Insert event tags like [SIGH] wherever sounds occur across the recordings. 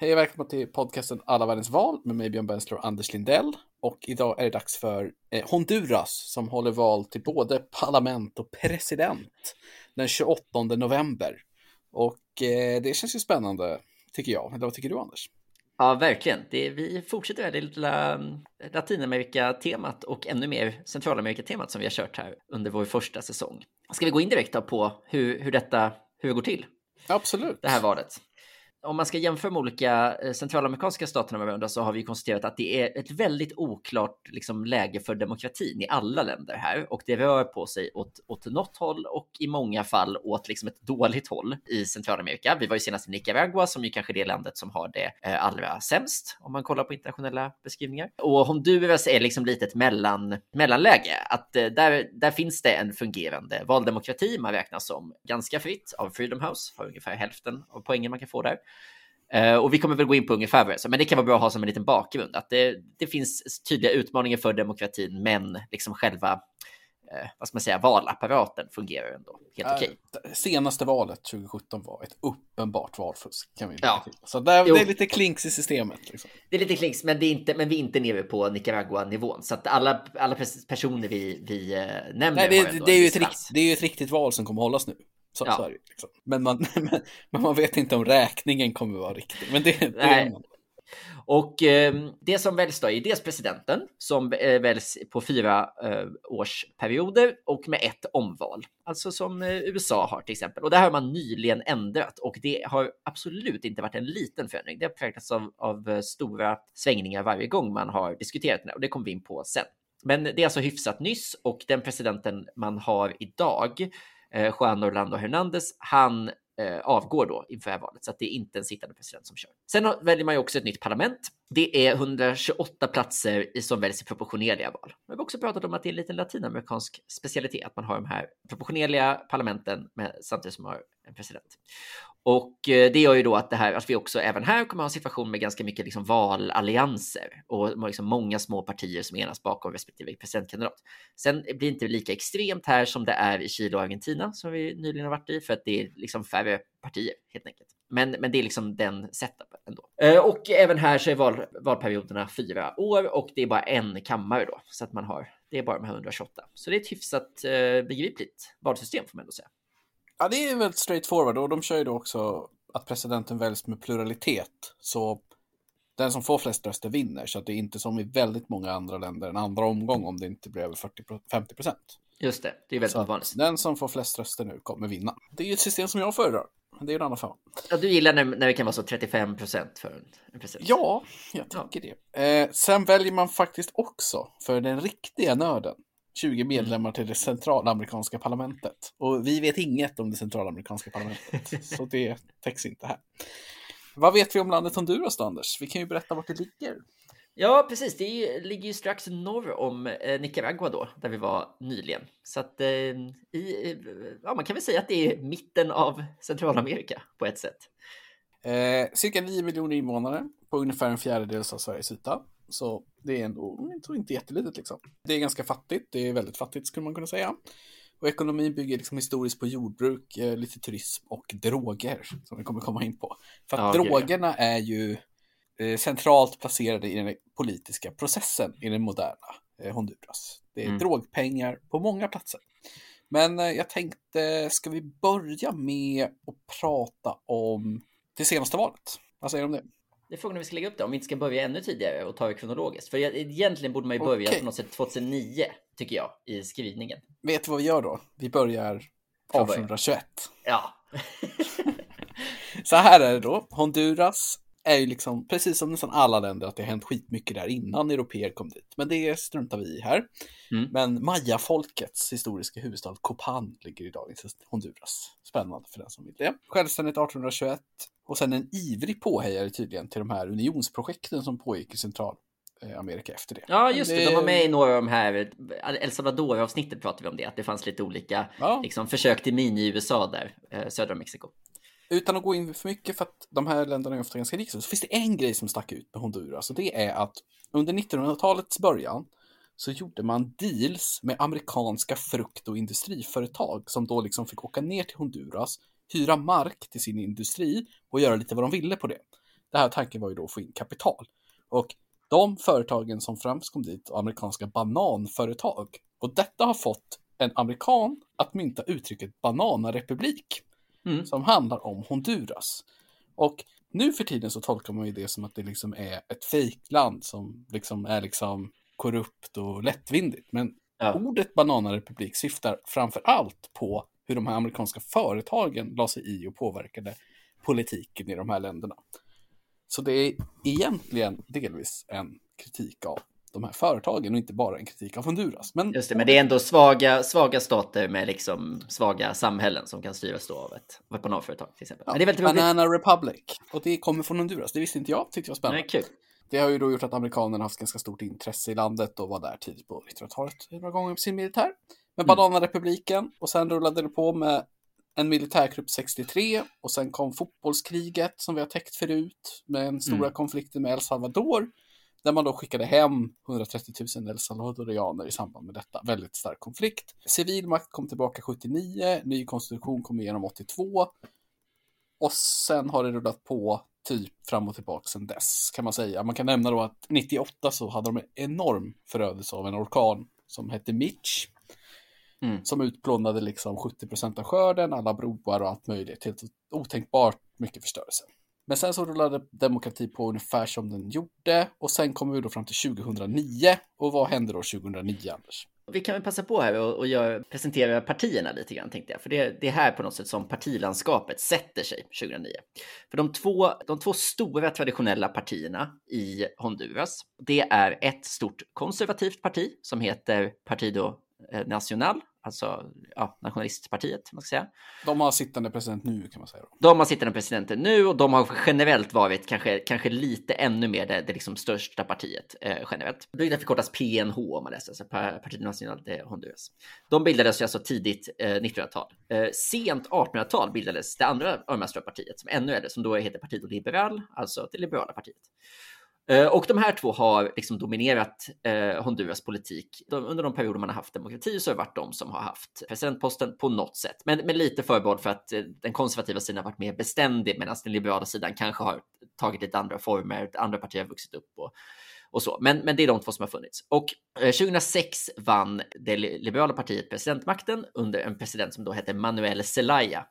Hej och välkomna till podcasten Alla världens val med mig Björn Bensler och Anders Lindell. Och idag är det dags för eh, Honduras som håller val till både parlament och president den 28 november. Och eh, det känns ju spännande tycker jag. Eller vad tycker du Anders? Ja, verkligen. Det, vi fortsätter det lilla mm, Latinamerika-temat och ännu mer Centralamerika-temat som vi har kört här under vår första säsong. Ska vi gå in direkt på hur, hur detta hur det går till? Absolut. Det här valet om man ska jämföra med olika eh, centralamerikanska staterna med varandra så har vi konstaterat att det är ett väldigt oklart liksom, läge för demokratin i alla länder här och det rör på sig åt, åt något håll och i många fall åt liksom, ett dåligt håll i Centralamerika. Vi var ju senast i Nicaragua som ju kanske är det landet som har det eh, allra sämst om man kollar på internationella beskrivningar. Och Honduras är liksom lite ett mellan, mellanläge, att eh, där, där finns det en fungerande valdemokrati. Man räknas som ganska fritt av Freedom House, har ungefär hälften av poängen man kan få där. Uh, och vi kommer väl gå in på ungefär vad det men det kan vara bra att ha som en liten bakgrund. Att det, det finns tydliga utmaningar för demokratin, men liksom själva uh, vad ska man säga, valapparaten fungerar ändå helt uh, okej. Senaste valet 2017 var ett uppenbart valfusk. Kan vi ja. Så där, det är lite klinks i systemet. Liksom. Det är lite klinks, men, det är inte, men vi är inte nere på Nicaragua-nivån. Så att alla, alla personer vi, vi nämner Nej, det, det, är ju ett rikt, det är ju ett riktigt val som kommer hållas nu. Så, ja. så det, liksom. men, man, [LAUGHS] men, man vet inte om räkningen kommer vara riktig. Men det, det är man. Och eh, det som väljs då är dels presidenten som eh, väljs på fyra eh, årsperioder och med ett omval. Alltså som eh, USA har till exempel. Och det här har man nyligen ändrat och det har absolut inte varit en liten förändring. Det har präglats av, av eh, stora svängningar varje gång man har diskuterat det och det kommer vi in på sen. Men det är alltså hyfsat nyss och den presidenten man har idag eh, Juan Orlando Hernandez, han eh, avgår då inför valet, så att det är inte en sittande president som kör. Sen väljer man ju också ett nytt parlament. Det är 128 platser som väljs i proportionerliga val. Vi har också pratat om att det är en liten latinamerikansk specialitet, att man har de här proportionerliga parlamenten med, samtidigt som man har en president. Och eh, det gör ju då att det här, att vi också även här kommer ha en situation med ganska mycket liksom valallianser och liksom många små partier som enas bakom respektive presidentkandidat. Sen blir det inte lika extremt här som det är i Chile och Argentina som vi nyligen har varit i för att det är liksom färre partier helt enkelt. Men, men det är liksom den setupen ändå. Eh, och även här så är val, valperioderna fyra år och det är bara en kammare då så att man har. Det är bara de här 128, så det är ett hyfsat eh, begripligt valsystem får man ändå säga. Ja, det är väldigt straightforward och de kör ju då också att presidenten väljs med pluralitet. Så den som får flest röster vinner, så att det är inte som i väldigt många andra länder en andra omgång om det inte blir över 50 procent. Just det, det är väldigt ovanligt. Den som får flest röster nu kommer vinna. Det är ju ett system som jag föredrar. Men det är en annan femma. Ja, du gillar när, när det kan vara så 35 procent för en president? Ja, jag tycker ja. det. Eh, sen väljer man faktiskt också för den riktiga nörden 20 medlemmar till det centralamerikanska parlamentet. Och vi vet inget om det centralamerikanska parlamentet, [LAUGHS] så det täcks inte här. Vad vet vi om landet Honduras då, Anders? Vi kan ju berätta vart det ligger. Ja, precis. Det ligger ju strax norr om eh, Nicaragua då, där vi var nyligen. Så att eh, i, ja, man kan väl säga att det är mitten av Centralamerika på ett sätt. Eh, cirka 9 miljoner invånare på ungefär en fjärdedel av Sveriges yta. Så det är ändå tror inte jättelitet liksom. Det är ganska fattigt, det är väldigt fattigt skulle man kunna säga. Och ekonomin bygger liksom historiskt på jordbruk, eh, lite turism och droger som vi kommer komma in på. För att ja, drogerna okay. är ju eh, centralt placerade i den politiska processen i den moderna eh, Honduras. Det är mm. drogpengar på många platser. Men jag tänkte, ska vi börja med att prata om det senaste valet? Vad säger du om det? Det är frågan om vi ska lägga upp det, om vi inte ska börja ännu tidigare och ta det kronologiskt. För egentligen borde man ju börja okay. på något sätt 2009, tycker jag, i skrivningen. Vet du vad vi gör då? Vi börjar 1821. Ja. [LAUGHS] Så här är det då. Honduras är ju liksom, precis som nästan alla länder, att det har hänt skitmycket där innan europeer kom dit. Men det struntar vi i här. Mm. Men Maya-folkets historiska huvudstad Copan ligger i dagens Honduras. Spännande för den som vill det. Självständigt 1821 och sen en ivrig påhejare tydligen till de här unionsprojekten som pågick i Centralamerika efter det. Ja, just det. det. De var med i några av de här, El Salvador-avsnittet pratade vi om det, att det fanns lite olika ja. liksom, försök till mini-USA där, eh, södra Mexiko. Utan att gå in för mycket, för att de här länderna är ofta ganska lika, så finns det en grej som stack ut med Honduras och det är att under 1900-talets början så gjorde man deals med amerikanska frukt och industriföretag som då liksom fick åka ner till Honduras hyra mark till sin industri och göra lite vad de ville på det. det här tanken var ju då att få in kapital. Och de företagen som främst kom dit var amerikanska bananföretag. Och detta har fått en amerikan att mynta uttrycket bananarepublik. Mm. Som handlar om Honduras. Och nu för tiden så tolkar man ju det som att det liksom är ett fejkland som liksom är liksom korrupt och lättvindigt. Men ja. ordet bananarepublik syftar framför allt på hur de här amerikanska företagen la sig i och påverkade politiken i de här länderna. Så det är egentligen delvis en kritik av de här företagen och inte bara en kritik av Honduras. Men, Just det, men det är ändå svaga, svaga stater med liksom svaga samhällen som kan styras då av ett, bananföretag till exempel. Ja, det är väldigt Banana roligt. Republic. Och det kommer från Honduras. Det visste inte jag. Tyckte jag var spännande. Nej, kul. Det har ju då gjort att amerikanerna haft ganska stort intresse i landet och var där tidigt på 1900-talet några gånger med sin militär. Med mm. Bananarepubliken och sen rullade det på med en militärkupp 63 och sen kom fotbollskriget som vi har täckt förut med en stora mm. konflikten med El Salvador där man då skickade hem 130 000 El Salvadorianer i samband med detta. Väldigt stark konflikt. Civil makt kom tillbaka 79, ny konstitution kom igenom 82 och sen har det rullat på typ fram och tillbaka sedan dess kan man säga. Man kan nämna då att 98 så hade de en enorm förödelse av en orkan som hette Mitch. Mm. Som utplånade liksom 70% av skörden, alla broar och allt möjligt. Helt otänkbart mycket förstörelse. Men sen så rullade demokrati på ungefär som den gjorde och sen kommer vi då fram till 2009. Och vad hände då 2009, Anders? Vi kan väl passa på här och, och jag presentera partierna lite grann tänkte jag. För det, det är här på något sätt som partilandskapet sätter sig 2009. För de två, de två stora traditionella partierna i Honduras, det är ett stort konservativt parti som heter Partido eh, Nacional, alltså ja, nationalistpartiet. Man ska säga. De har sittande president nu kan man säga. Då. De har sittande presidenter nu och de har generellt varit kanske, kanske lite ännu mer det, det liksom största partiet eh, generellt. Det förkortas PNH om man läser, alltså Partido Nacional de Honduras. De bildades alltså tidigt eh, 1900-tal. Eh, sent 1800-tal bildades det andra örmanstora partiet som ännu är det, som då heter Partido Liberal, alltså det liberala partiet. Eh, och de här två har liksom dominerat eh, Honduras politik. De, under de perioder man har haft demokrati så har det varit de som har haft presidentposten på något sätt. Men, men lite förbehåll för att eh, den konservativa sidan har varit mer beständig medan den liberala sidan kanske har tagit lite andra former, andra partier har vuxit upp och, och så. Men, men det är de två som har funnits. Och eh, 2006 vann det liberala partiet presidentmakten under en president som då hette Manuel Zelaya.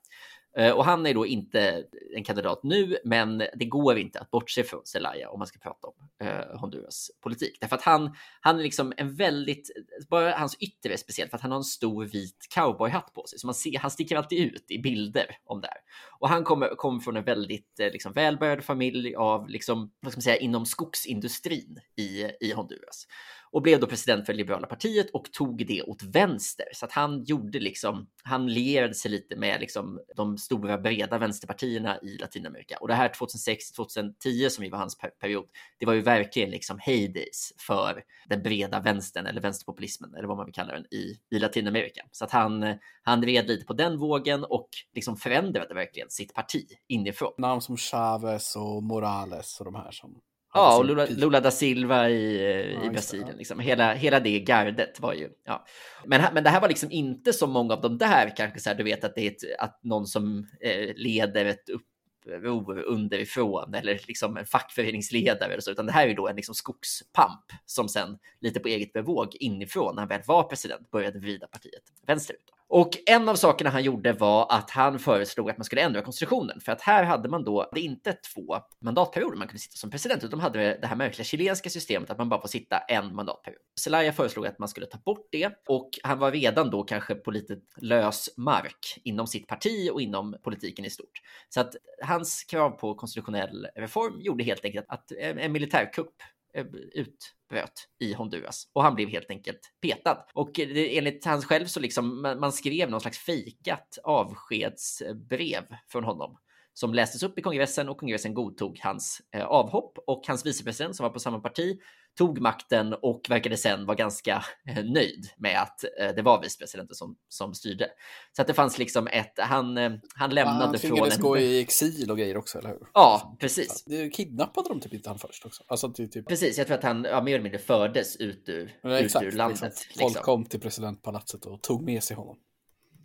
Eh, och han är då inte en kandidat nu, men det går inte att bortse från Zelaya om man ska prata om eh, Honduras politik. Därför att han, han är liksom en väldigt, bara hans yttre är speciellt för att han har en stor vit cowboyhatt på sig. Så man ser, han sticker alltid ut i bilder om det här. Och han kommer, kom från en väldigt eh, liksom, välbärgad familj av, liksom, vad ska man säga, inom skogsindustrin i, i Honduras och blev då president för Liberala partiet och tog det åt vänster. Så att han gjorde liksom, han lierade sig lite med liksom de stora breda vänsterpartierna i Latinamerika. Och det här 2006-2010 som ju var hans period, det var ju verkligen liksom heydays för den breda vänstern eller vänsterpopulismen eller vad man vill kalla den i, i Latinamerika. Så att han, han red lite på den vågen och liksom förändrade verkligen sitt parti inifrån. Namn som Chavez och Morales och de här som Ja, och Lula, Lula, da Silva i, ja, i Brasilien. Liksom. Hela, hela det gardet var ju... Ja. Men, men det här var liksom inte som många av de där, kanske så här, du vet att det är ett, att någon som eh, leder ett upp uppror underifrån eller liksom en fackföreningsledare eller så, utan det här är ju då en liksom skogspamp som sen lite på eget bevåg inifrån när han väl var president började vrida partiet vänsterut. Och en av sakerna han gjorde var att han föreslog att man skulle ändra konstitutionen för att här hade man då det inte två mandatperioder man kunde sitta som president utan de hade det här märkliga chilenska systemet att man bara får sitta en mandatperiod. Zelaya föreslog att man skulle ta bort det och han var redan då kanske på lite lös mark inom sitt parti och inom politiken i stort. Så att hans krav på konstitutionell reform gjorde helt enkelt att en militärkupp Eh, utbröt i Honduras och han blev helt enkelt petad. Och eh, enligt hans själv så liksom man skrev någon slags fejkat avskedsbrev från honom som lästes upp i kongressen och kongressen godtog hans eh, avhopp och hans vicepresident som var på samma parti tog makten och verkade sen vara ganska eh, nöjd med att eh, det var vicepresidenten som, som styrde. Så att det fanns liksom ett, han, eh, han lämnade han från... Han gå i exil och grejer också, eller hur? Ja, precis. Det kidnappade de typ inte han först också? Alltså, typ... Precis, jag tror att han ja, mer eller mindre fördes ut ur, ja, ut ur landet. Liksom. Folk liksom. kom till presidentpalatset och tog med sig honom.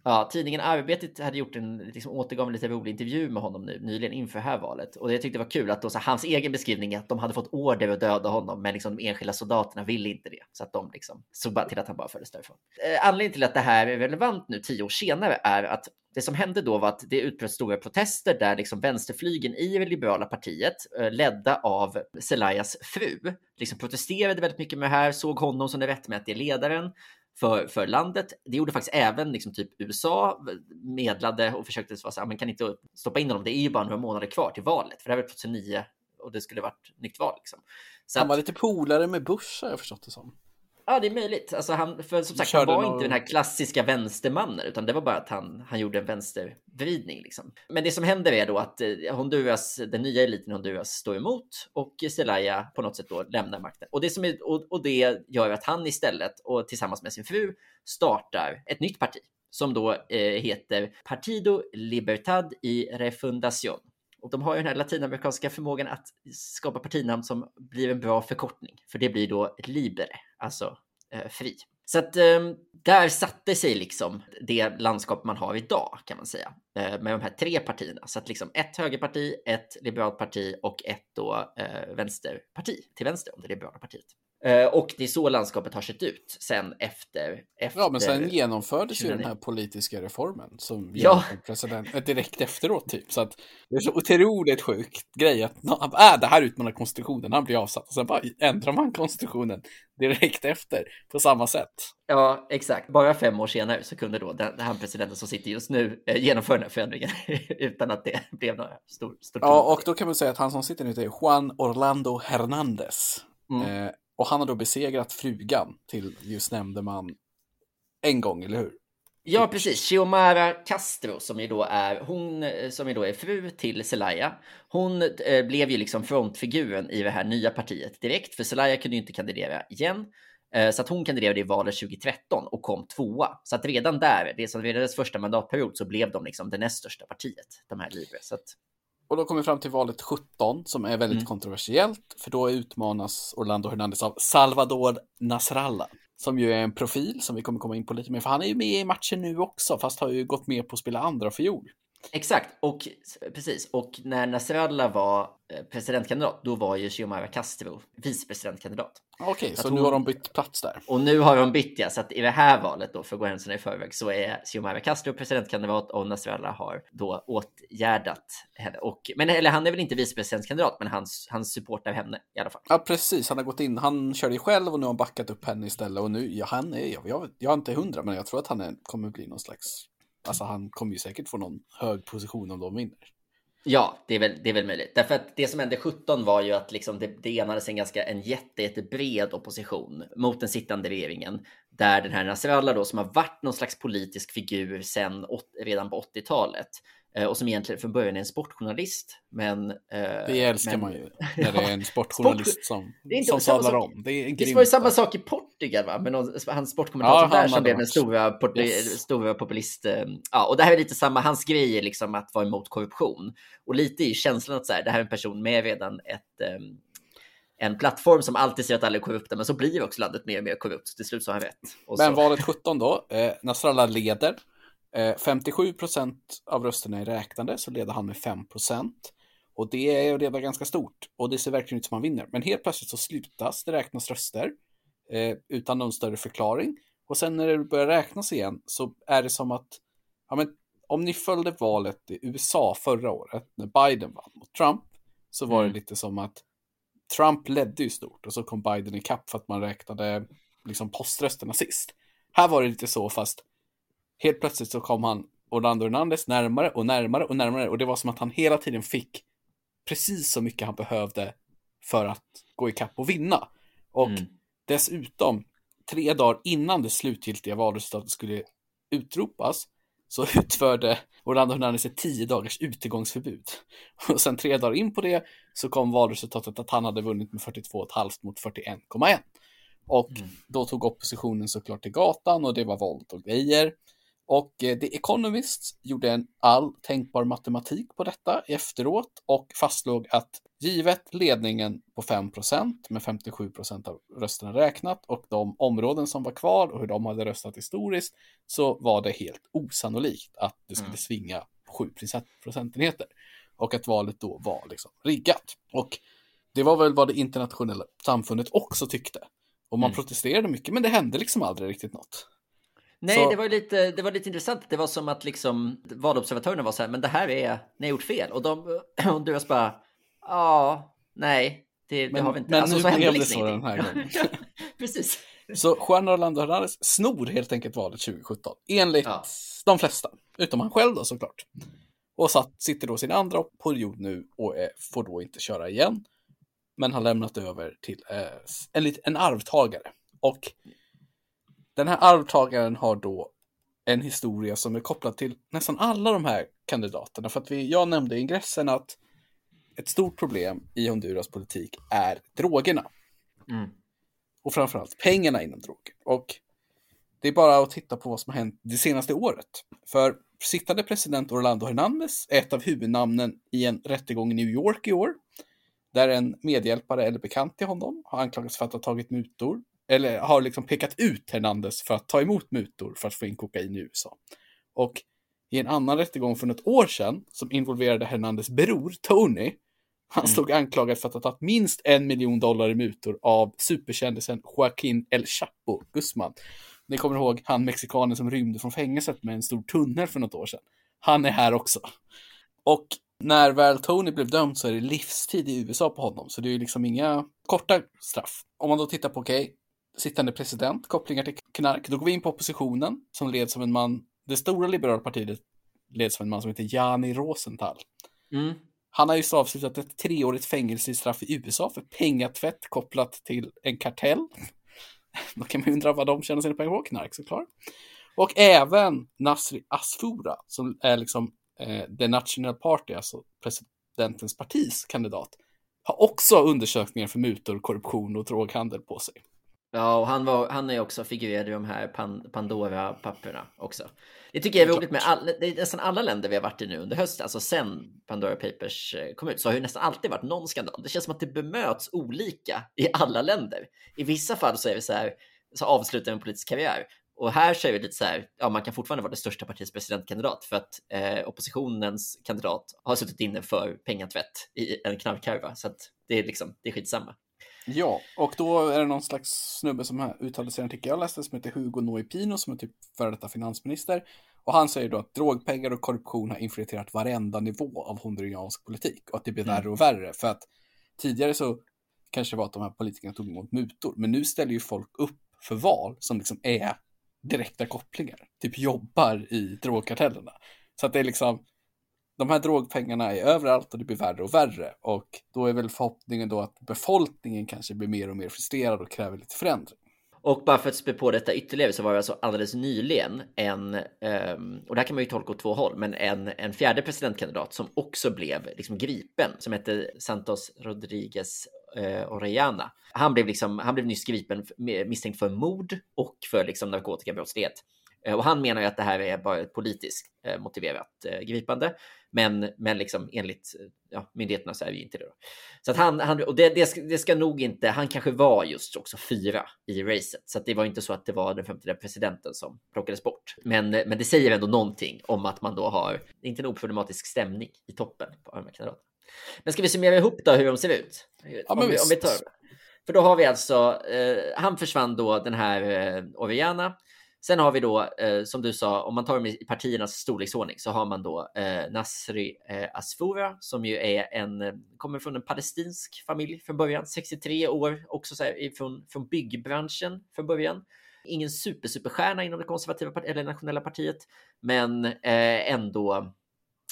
Ja, tidningen Arbetet hade gjort en, liksom återgav en lite rolig intervju med honom nu, nyligen inför det här valet. Och det jag tyckte var kul att då, så hans egen beskrivning är att de hade fått order att döda honom, men liksom de enskilda soldaterna ville inte det. Så att de liksom såg bara till att han bara fördes därifrån. Eh, anledningen till att det här är relevant nu tio år senare är att det som hände då var att det utbröt stora protester där liksom vänsterflygen i det liberala partiet, eh, ledda av Zelayas fru, liksom protesterade väldigt mycket med det här, såg honom som den rättmätige ledaren för, för landet. Det gjorde faktiskt även liksom typ USA medlade och försökte så här, men kan inte stoppa in honom. Det är ju bara några månader kvar till valet, för det här var 2009 och det skulle varit nytt val. Liksom. Så han var att, lite polare med Bush har jag förstått det som. Ja, det är möjligt. Alltså han, för som sagt, han var någon... inte den här klassiska vänstermannen, utan det var bara att han, han gjorde en vänstervridning. Liksom. Men det som händer är då att eh, Honduras, den nya eliten i Honduras står emot och Zelaya på något sätt då lämnar makten. Och det, som är, och, och det gör att han istället och tillsammans med sin fru startar ett nytt parti som då eh, heter Partido Libertad y Refundación. Och de har ju den här latinamerikanska förmågan att skapa partinamn som blir en bra förkortning, för det blir då Liber, alltså eh, fri. Så att eh, där satte sig liksom det landskap man har idag kan man säga eh, med de här tre partierna. Så att liksom ett högerparti, ett liberalt parti och ett då eh, vänsterparti till vänster om det liberala partiet. Eh, och det är så landskapet har sett ut sen efter. efter ja, men sen genomfördes ju den här politiska reformen som ja. president, eh, direkt efteråt typ. Så att det är så otroligt sjukt grej att äh, det här utmanar konstitutionen, han blir avsatt och sen bara ändrar man konstitutionen direkt efter på samma sätt. Ja, exakt. Bara fem år senare så kunde då den, den här presidenten som sitter just nu eh, genomföra den här förändringen [LAUGHS] utan att det [LAUGHS] blev några stor, stor Ja, och då kan man säga att han som sitter nu är Juan Orlando Hernández. Mm. Eh, och han har då besegrat frugan till just nämnde man en gång, eller hur? Ja, precis. Xiomara Castro som ju då är hon eh, som ju då är fru till Zelaya. Hon eh, blev ju liksom frontfiguren i det här nya partiet direkt, för Zelaya kunde ju inte kandidera igen. Eh, så att hon kandiderade i valet 2013 och kom tvåa. Så att redan där, det som redan dess första mandatperiod, så blev de liksom det näst största partiet, de här Libre. Så att och då kommer vi fram till valet 17 som är väldigt mm. kontroversiellt, för då utmanas Orlando Hernandez av Salvador Nasralla, som ju är en profil som vi kommer komma in på lite mer, för han är ju med i matchen nu också, fast har ju gått med på att spela andra fiol. Exakt, och precis. Och när Nasrallah var eh, presidentkandidat, då var ju Xiomara Castro vicepresidentkandidat. Okej, okay, så hon... nu har de bytt plats där. Och nu har de bytt, ja. Så att i det här valet då, för att gå händelserna i förväg, så är Xiomara Castro presidentkandidat och Nasrallah har då åtgärdat henne. Och, men eller han är väl inte vicepresidentkandidat, men han, han supportar henne i alla fall. Ja, precis. Han har gått in. Han körde ju själv och nu har han backat upp henne istället. Och nu, ja, han är, jag, jag, jag är inte hundra, men jag tror att han är, kommer bli någon slags Alltså han kommer ju säkert få någon hög position om de vinner. Ja, det är väl, det är väl möjligt. Därför att det som hände 17 var ju att liksom det, det enades en ganska en jätte, jättebred opposition mot den sittande regeringen. Där den här Nasrallah då, som har varit någon slags politisk figur sedan redan på 80-talet, och som egentligen från början är en sportjournalist. Men, eh, det älskar men... man ju när det är en [LAUGHS] sportjournalist som, som talar om. Det, är det var ju samma sak i Portugal, va? med någon, hans sportkommentator ja, där som blev den stora, yes. stora populist. Eh, ja, och det här är lite samma, hans grej är liksom att vara emot korruption. Och lite i känslan att så här, det här är en person med redan ett um, en plattform som alltid säger att alla är korrupta, men så blir också landet mer och mer korrupt. Till slut så har han rätt. Men så... valet 17 då, eh, Nasrallah leder 57 eh, procent av rösterna är räknade, så leder han med 5 procent. Och det är redan ganska stort och det ser verkligen ut som han vinner. Men helt plötsligt så slutas det räknas röster eh, utan någon större förklaring. Och sen när det börjar räknas igen så är det som att, ja men om ni följde valet i USA förra året när Biden vann mot Trump så var mm. det lite som att Trump ledde ju stort och så kom Biden ikapp för att man räknade liksom poströsterna sist. Här var det lite så fast helt plötsligt så kom han Orlando Hernandez närmare och närmare och närmare och det var som att han hela tiden fick precis så mycket han behövde för att gå ikapp och vinna. Och mm. dessutom, tre dagar innan det slutgiltiga valresultatet skulle utropas så [LAUGHS] utförde Orlando Hernandez ett tio dagars utegångsförbud. Och sen tre dagar in på det så kom valresultatet att han hade vunnit med 42,5 mot 41,1. Och mm. då tog oppositionen såklart till gatan och det var våld och grejer. Och eh, The Economist gjorde en all tänkbar matematik på detta efteråt och fastslog att givet ledningen på 5% med 57% av rösterna räknat och de områden som var kvar och hur de hade röstat historiskt så var det helt osannolikt att det skulle mm. svinga 7 procentenheter och att valet då var liksom riggat. Och det var väl vad det internationella samfundet också tyckte. Och man mm. protesterade mycket, men det hände liksom aldrig riktigt något. Nej, så... det, var lite, det var lite intressant. Det var som att liksom valobservatörerna var så här, men det här är, ni har gjort fel. Och de, [CLEARS THROAT] Honduras bara, ja, nej, det, men, det har vi inte. Men alltså, nu så blev det liksom så den här gången. [LAUGHS] Precis. Så Juan Orlando Hernández snor helt enkelt valet 2017, enligt ja. de flesta. Utom han själv då såklart. Och satt, sitter då sin andra period nu och är, får då inte köra igen. Men har lämnat över till eh, en, en arvtagare. Och den här arvtagaren har då en historia som är kopplad till nästan alla de här kandidaterna. För att vi, jag nämnde i ingressen att ett stort problem i Honduras politik är drogerna. Mm. Och framförallt pengarna inom droger. Och det är bara att titta på vad som har hänt det senaste året. För sittande president Orlando Hernandez är ett av huvudnamnen i en rättegång i New York i år. Där en medhjälpare eller bekant till honom har anklagats för att ha tagit mutor eller har liksom pekat ut Hernandez för att ta emot mutor för att få in kokain i USA. Och i en annan rättegång för något år sedan som involverade Hernandez bror Tony, han mm. stod anklagad för att ha tagit minst en miljon dollar i mutor av superkändisen Joaquin El Chapo Guzman. Ni kommer ihåg han mexikanen som rymde från fängelset med en stor tunnel för något år sedan. Han är här också. Och när väl Tony blev dömd så är det livstid i USA på honom, så det är ju liksom inga korta straff. Om man då tittar på, okej, okay, sittande president, kopplingar till knark. Då går vi in på oppositionen som leds av en man, det stora liberala partiet leds av en man som heter Jani Rosenthal. Mm. Han har just avslutat ett treårigt fängelsestraff i USA för pengatvätt kopplat till en kartell. [LAUGHS] Då kan man undra vad de tjänar sina pengar på, knark såklart. Och även Nasri Asfoura som är liksom eh, The National Party, alltså presidentens partis kandidat, har också undersökningar för mutor, korruption och droghandel på sig. Ja, och han, var, han är också figurerad i de här Pandora-papperna också. Det tycker jag är roligt med all, det är nästan alla länder vi har varit i nu under hösten, alltså sen Pandora Papers eh, kom ut, så har det nästan alltid varit någon skandal. Det känns som att det bemöts olika i alla länder. I vissa fall så är det så här, så avslutar en politisk karriär. Och här så är det lite så här, ja, man kan fortfarande vara det största partiets presidentkandidat för att eh, oppositionens kandidat har suttit inne för pengatvätt i en knarkhärva. Så att det är liksom, det är skitsamma. Ja, och då är det någon slags snubbe som uttalade sig i en artikel jag läste som heter Hugo Noipino som är typ före detta finansminister. Och han säger då att drogpengar och korruption har infiltrerat varenda nivå av honduriansk politik och att det blir mm. värre och värre. För att tidigare så kanske det var att de här politikerna tog emot mutor, men nu ställer ju folk upp för val som liksom är direkta kopplingar, typ jobbar i drogkartellerna. Så att det är liksom, de här drogpengarna är överallt och det blir värre och värre. Och då är väl förhoppningen då att befolkningen kanske blir mer och mer frustrerad och kräver lite förändring. Och bara för att spä på detta ytterligare så var det alltså alldeles nyligen en, ehm, och det här kan man ju tolka åt två håll, men en, en fjärde presidentkandidat som också blev liksom gripen, som hette Santos Rodriguez-Orellana. Eh, han blev, liksom, han blev nyss gripen misstänkt för mord och för liksom narkotikabrottslighet. Uh, och han menar ju att det här är bara ett politiskt uh, motiverat gripande. Men, men liksom enligt ja, myndigheterna så är vi inte det. Då. Så att han, han och det, det, ska, det ska nog inte, han kanske var just också fyra i racet. Så att det var inte så att det var den femte presidenten som plockades bort. Men, men det säger ändå någonting om att man då har, inte en oproblematisk stämning i toppen på de här kandidaterna. Men ska vi summera ihop då hur de ser ut? Ja, om, vi, om vi tar För då har vi alltså, eh, han försvann då den här eh, Oriana Sen har vi då, eh, som du sa, om man tar dem i partiernas storleksordning så har man då eh, Nasri eh, Asfoura som ju är en, eh, kommer från en palestinsk familj från början, 63 år, också så här, från, från byggbranschen från början. Ingen super, superstjärna inom det konservativa eller nationella partiet, men eh, ändå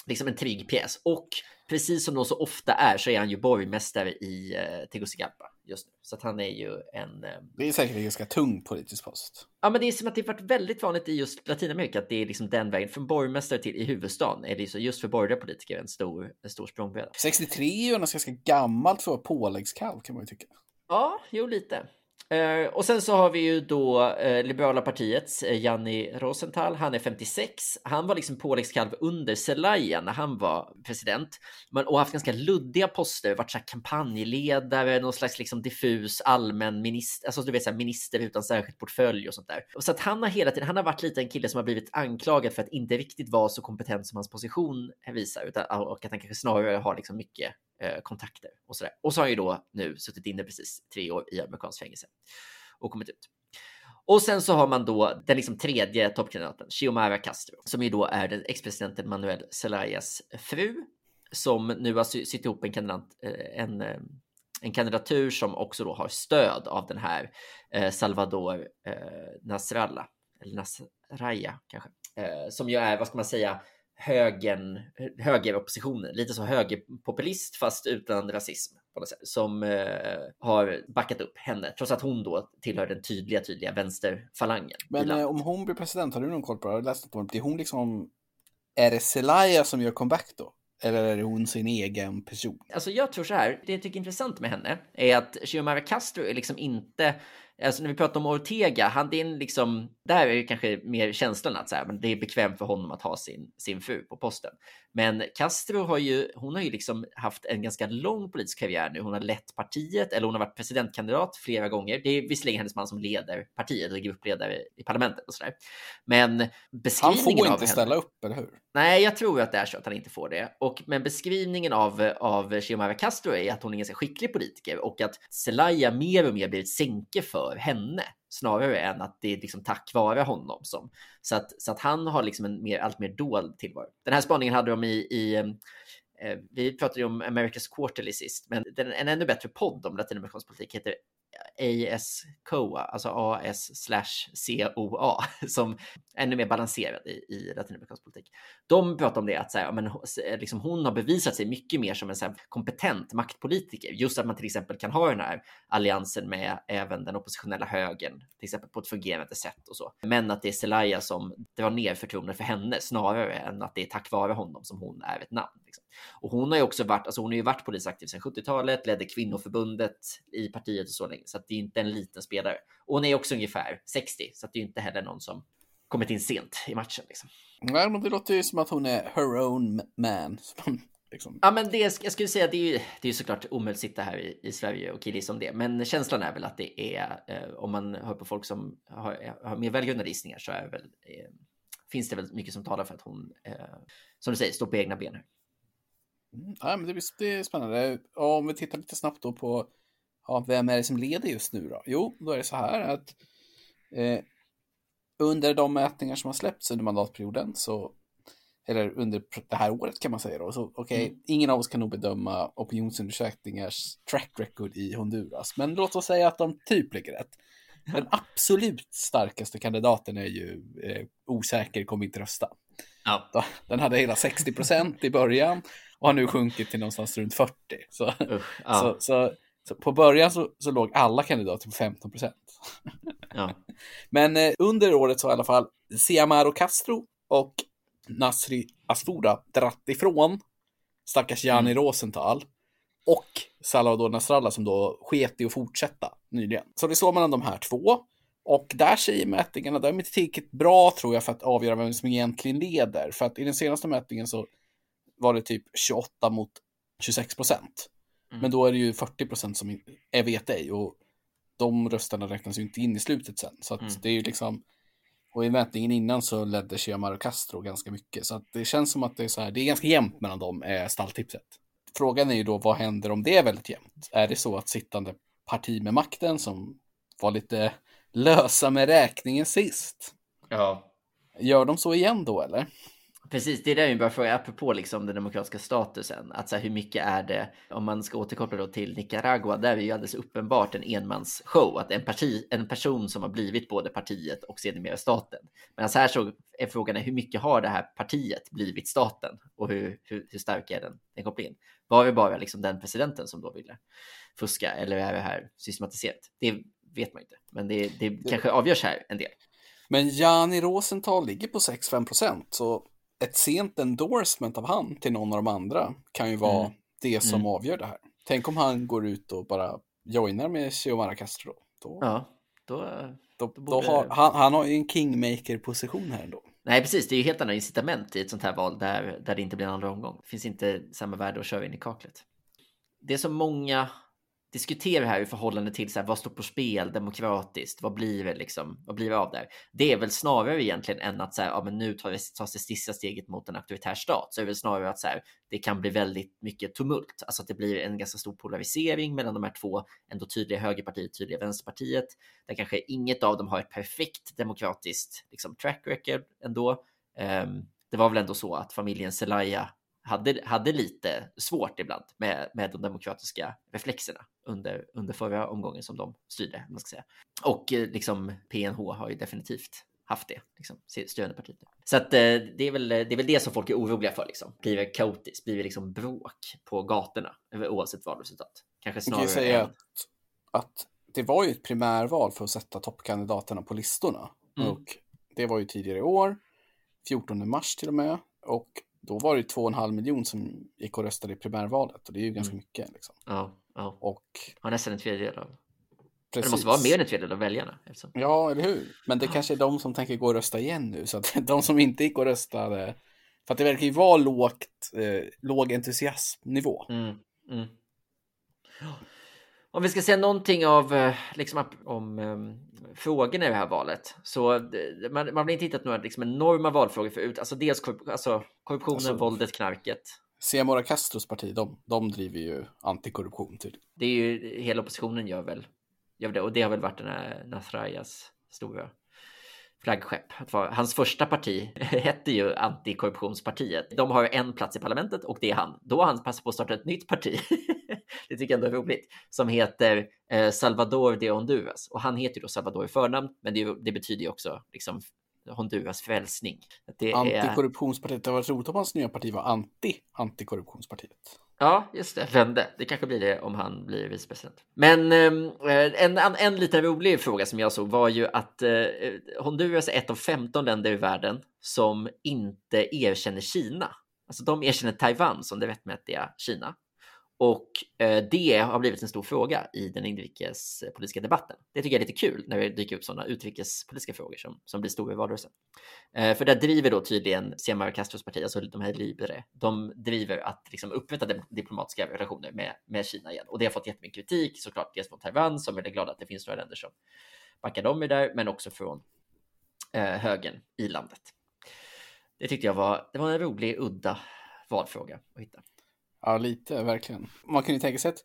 liksom en trygg pjäs. Och precis som de så ofta är så är han ju borgmästare i eh, Tegucigalpa just nu. Så att han är ju en... Eh... Det är säkert en ganska tung politisk post. Ja, men det är som att det varit väldigt vanligt i just Latinamerika att det är liksom den vägen. Från borgmästare till i huvudstaden är det så just för borgerliga politiker en stor, en stor språngbräda. 63 är ju ganska gammalt för att vara påläggskalv kan man ju tycka. Ja, jo lite. Eh, och sen så har vi ju då eh, Liberala partiets eh, Janni Rosenthal. Han är 56. Han var liksom påläggskalv under Zelaya när han var president men, och haft ganska luddiga poster, varit så här kampanjledare, någon slags liksom diffus allmän minister, alltså du vet så här, minister utan särskild portfölj och sånt där. Och så att han har hela tiden, han har varit lite en kille som har blivit anklagad för att inte riktigt vara så kompetent som hans position visar utan, och att han kanske snarare har liksom mycket Eh, kontakter och så där. Och så har han ju då nu suttit inne precis tre år i amerikanskt fängelse och kommit ut. Och sen så har man då den liksom tredje toppkandidaten, Xiomara Castro, som ju då är den ex-presidenten Manuel Zelayas fru, som nu har sytt ihop en, kandidat, eh, en, eh, en kandidatur som också då har stöd av den här Salvador Nasralla, eller Nasraya kanske, som ju är, vad ska man säga, högern, högeroppositionen, lite så högerpopulist fast utan rasism på något sätt, som eh, har backat upp henne, trots att hon då tillhör den tydliga, tydliga vänsterfalangen. Men eh, om hon blir president, har du någon koll på det? Jag läst att blir hon liksom, är det Zelaya som gör comeback då? Eller är det hon sin egen person? Alltså jag tror så här, det jag tycker är intressant med henne är att Xiomara Castro är liksom inte Alltså när vi pratar om Ortega, han, det är en liksom, där är det kanske mer känslan att så här, men det är bekvämt för honom att ha sin, sin fru på posten. Men Castro har ju, hon har ju liksom haft en ganska lång politisk karriär nu. Hon har lett partiet, eller hon har varit presidentkandidat flera gånger. Det är visserligen hennes man som leder partiet och gruppledare i parlamentet och sådär. Men beskrivningen Han får inte henne, ställa upp, eller hur? Nej, jag tror att det är så att han inte får det. Och, men beskrivningen av, av Xiomara Castro är att hon är en ganska skicklig politiker och att Zelaya mer och mer blir ett sänke för henne snarare än att det är liksom tack vare honom som så att så att han har liksom en mer allt mer dold tillvaro. Den här spaningen hade de i, i eh, vi pratade ju om America's Quarterly sist, men den, en ännu bättre podd om latinamerikansk politik heter AS-COA, alltså AS slash COA, [LAUGHS] som är ännu mer balanserad i, i latinamerikansk politik. De pratar om det att så här, men, eh, liksom, hon har bevisat sig mycket mer som en så här, kompetent maktpolitiker. Just att man till exempel kan ha den här alliansen med även den oppositionella högern, till exempel på ett fungerande sätt och så. Men att det är Zelaya som drar ner förtroendet för henne snarare än att det är tack vare honom som hon är ett namn. Liksom. Och hon har ju också varit, alltså hon har ju varit politiskt aktiv sedan 70-talet, ledde kvinnoförbundet i partiet och så länge, så att det är inte en liten spelare. Och hon är också ungefär 60, så att det är inte heller någon som kommit in sent i matchen. Liksom. Nej, men det låter ju som att hon är her own man. Liksom. Ja, men det, jag skulle säga det är ju, det är såklart omöjligt att sitta här i, i Sverige och killgissa om det. Men känslan är väl att det är, eh, om man hör på folk som har, har mer välgrundade gissningar så är väl, eh, finns det väl mycket som talar för att hon, eh, som du säger, står på egna ben. Här. Mm, ja, men det, det är spännande. Om vi tittar lite snabbt då på ja, vem är det som leder just nu då? Jo, då är det så här att eh, under de mätningar som har släppts under mandatperioden så eller under det här året kan man säga då. Så okej, okay, mm. ingen av oss kan nog bedöma opinionsundersökningars track record i Honduras, men låt oss säga att de typ ligger rätt. Den [LAUGHS] absolut starkaste kandidaten är ju eh, osäker, kommer inte rösta. Ja. Den hade hela 60 procent i början och har nu sjunkit till någonstans runt 40. Så, Usch, ja. så, så, så, på början så, så låg alla kandidater på 15 procent. Ja. [LAUGHS] Men eh, under året så har i alla fall Siamaro Castro och Nasri Astura dratt ifrån stackars Jani mm. Rosenthal och Salvador Nasrallah som då sket i att fortsätta nyligen. Så det står mellan de här två. Och där säger mätningarna, de är tillräckligt bra tror jag för att avgöra vem som egentligen leder. För att i den senaste mätningen så var det typ 28 mot 26 procent. Mm. Men då är det ju 40 procent som är vet ej och de rösterna räknas ju inte in i slutet sen. Så att mm. det är ju liksom, och i mätningen innan så ledde Chiamaro Castro ganska mycket. Så att det känns som att det är så här, det är ganska jämnt mellan dem, är stalltipset. Frågan är ju då, vad händer om det är väldigt jämnt? Är det så att sittande parti med makten som var lite lösa med räkningen sist. Ja. Gör de så igen då eller? Precis, det är det jag bara fråga, apropå liksom den demokratiska statusen, att så här, hur mycket är det, om man ska återkoppla då till Nicaragua, där är det ju alldeles uppenbart en enmansshow, att en, parti, en person som har blivit både partiet och sedermera staten. Men alltså här så är frågan hur mycket har det här partiet blivit staten och hur, hur, hur stark är den, den kopplingen? Var det bara liksom den presidenten som då ville fuska eller är det här systematiserat? Det vet man inte, men det, det, det kanske avgörs här en del. Men Jani Rosenthal ligger på 6-5 procent, så ett sent endorsement av han till någon av de andra kan ju vara mm. det som mm. avgör det här. Tänk om han går ut och bara joinar med Xiomara Castro. då, Ja, då... då, då då borde- har, han, han har ju en kingmaker-position här ändå. Nej, precis. Det är ju helt andra incitament i ett sånt här val där, där det inte blir en andra omgång. Det finns inte samma värde att köra in i kaklet. Det som många diskuterar här i förhållande till så här, vad står på spel demokratiskt? Vad blir det liksom? Vad blir det av det här? Det är väl snarare egentligen än att så här, ja, men nu tar tas det sista steget mot en auktoritär stat. Så är det väl snarare att så här, det kan bli väldigt mycket tumult, alltså att det blir en ganska stor polarisering mellan de här två ändå tydliga högerpartiet, tydliga vänsterpartiet. Där kanske inget av dem har ett perfekt demokratiskt liksom, track record ändå. Um, det var väl ändå så att familjen Zelaya hade, hade lite svårt ibland med, med de demokratiska reflexerna under, under förra omgången som de styrde. Man ska säga. Och eh, liksom PNH har ju definitivt haft det, liksom, styrande partiet. Så att, eh, det, är väl, det är väl det som folk är oroliga för. Liksom. Blir det kaotiskt? Blir det liksom bråk på gatorna oavsett valresultat? Kanske Man kan ju snarare säga än... att, att det var ju ett primärval för att sätta toppkandidaterna på listorna. Mm. Och det var ju tidigare i år, 14 mars till och med. Och då var det 2,5 miljon som gick och röstade i primärvalet. Och det är ju ganska Mm. mycket. Liksom. Ja, ja. Och Har nästan en tredjedel av... precis. Det måste vara mer än en tredjedel av väljarna. Eftersom... Ja, eller hur? Men det kanske är de som tänker gå och rösta igen nu. Så att [LAUGHS] de som inte gick och röstade. För att det verkar ju vara lågt, eh, låg entusiasmnivå. Mm, mm. Om vi ska säga någonting av eh, liksom, om um, frågorna i det här valet så det, man, man har inte hittat några liksom, enorma valfrågor förut. Alltså dels korrup alltså, korruptionen, Alltså- våldet, knarket. Ciamora Castros parti, de, de driver ju antikorruption tydligen. Det är ju hela oppositionen gör väl, gör det och det har väl varit den här Nathrayas stora flaggskepp. Hans första parti [LAUGHS] hette ju Antikorruptionspartiet. De har en plats i parlamentet och det är han. Då har han passat på att starta ett nytt parti. [LAUGHS] det tycker jag ändå är roligt. Som heter eh, Salvador de Honduras. Och han heter ju då Salvador i förnamn, men det, det betyder ju också liksom Honduras frälsning. Det Antikorruptionspartiet, det var roligt om hans nya parti var anti-antikorruptionspartiet. Ja, just det. Vände. Det kanske blir det om han blir vicepresident. Men ehm, eh, en, en, en liten rolig fråga som jag såg var ju att eh, Honduras är ett av 15 länder i världen som inte erkänner Kina. Alltså de erkänner Taiwan som det rättmätiga Kina. Och eh, det har blivit en stor fråga i den inrikespolitiska debatten. Det tycker jag är lite kul när det dyker upp sådana utrikespolitiska frågor som, som blir stora i valrörelsen. Eh, för där driver då tydligen Xiomara Castros parti, alltså de här Libre, de driver att liksom upprätta diplomatiska relationer med, med Kina igen. Och det har fått jättemycket kritik, såklart dels från Taiwan som är glada att det finns några länder som backar dem i det där, men också från eh, högern i landet. Det tyckte jag var, det var en rolig, udda valfråga att hitta. Ja, lite, verkligen. Man kan ju tänka sig att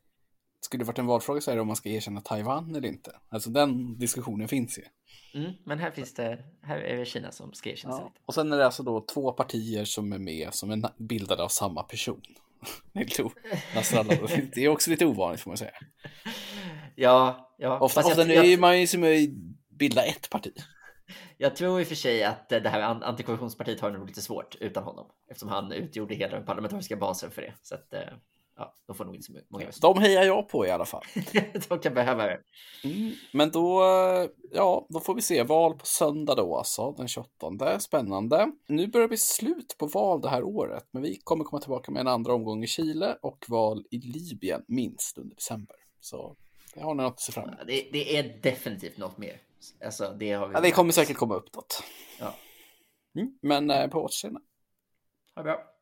skulle det varit en valfråga så är det om man ska erkänna Taiwan eller inte. Alltså den diskussionen finns ju. Mm, men här finns det, här är det Kina som ska erkänna Ja. Och sen är det alltså då två partier som är med som är bildade av samma person. [LAUGHS] Det är, det också lite ovanligt får man säga. [LAUGHS] Ja, ja. Ofta, ofta jag, nu jag, är man ju som att bilda ett parti. Jag tror i och för sig att det här an- antikorruptionspartiet har nog lite svårt utan honom eftersom han utgjorde hela den parlamentariska basen för det. Så att eh, ja, de får nog inte så många röster. De hejar jag på i alla fall. [LAUGHS] de kan behöva det. Mm. Men då, eh, ja, då får vi se. Val på söndag då alltså, den 28. Spännande. Nu börjar bli slut på val det här året, men vi kommer komma tillbaka med en andra omgång i Chile och val i Libyen minst under december. Så det har ni något att se fram emot. det. Det är definitivt något mer. Alltså, det har vi. Ja, det kommer säkert komma upp något. Ja. Mm. Men eh, på återseende. Ha det bra.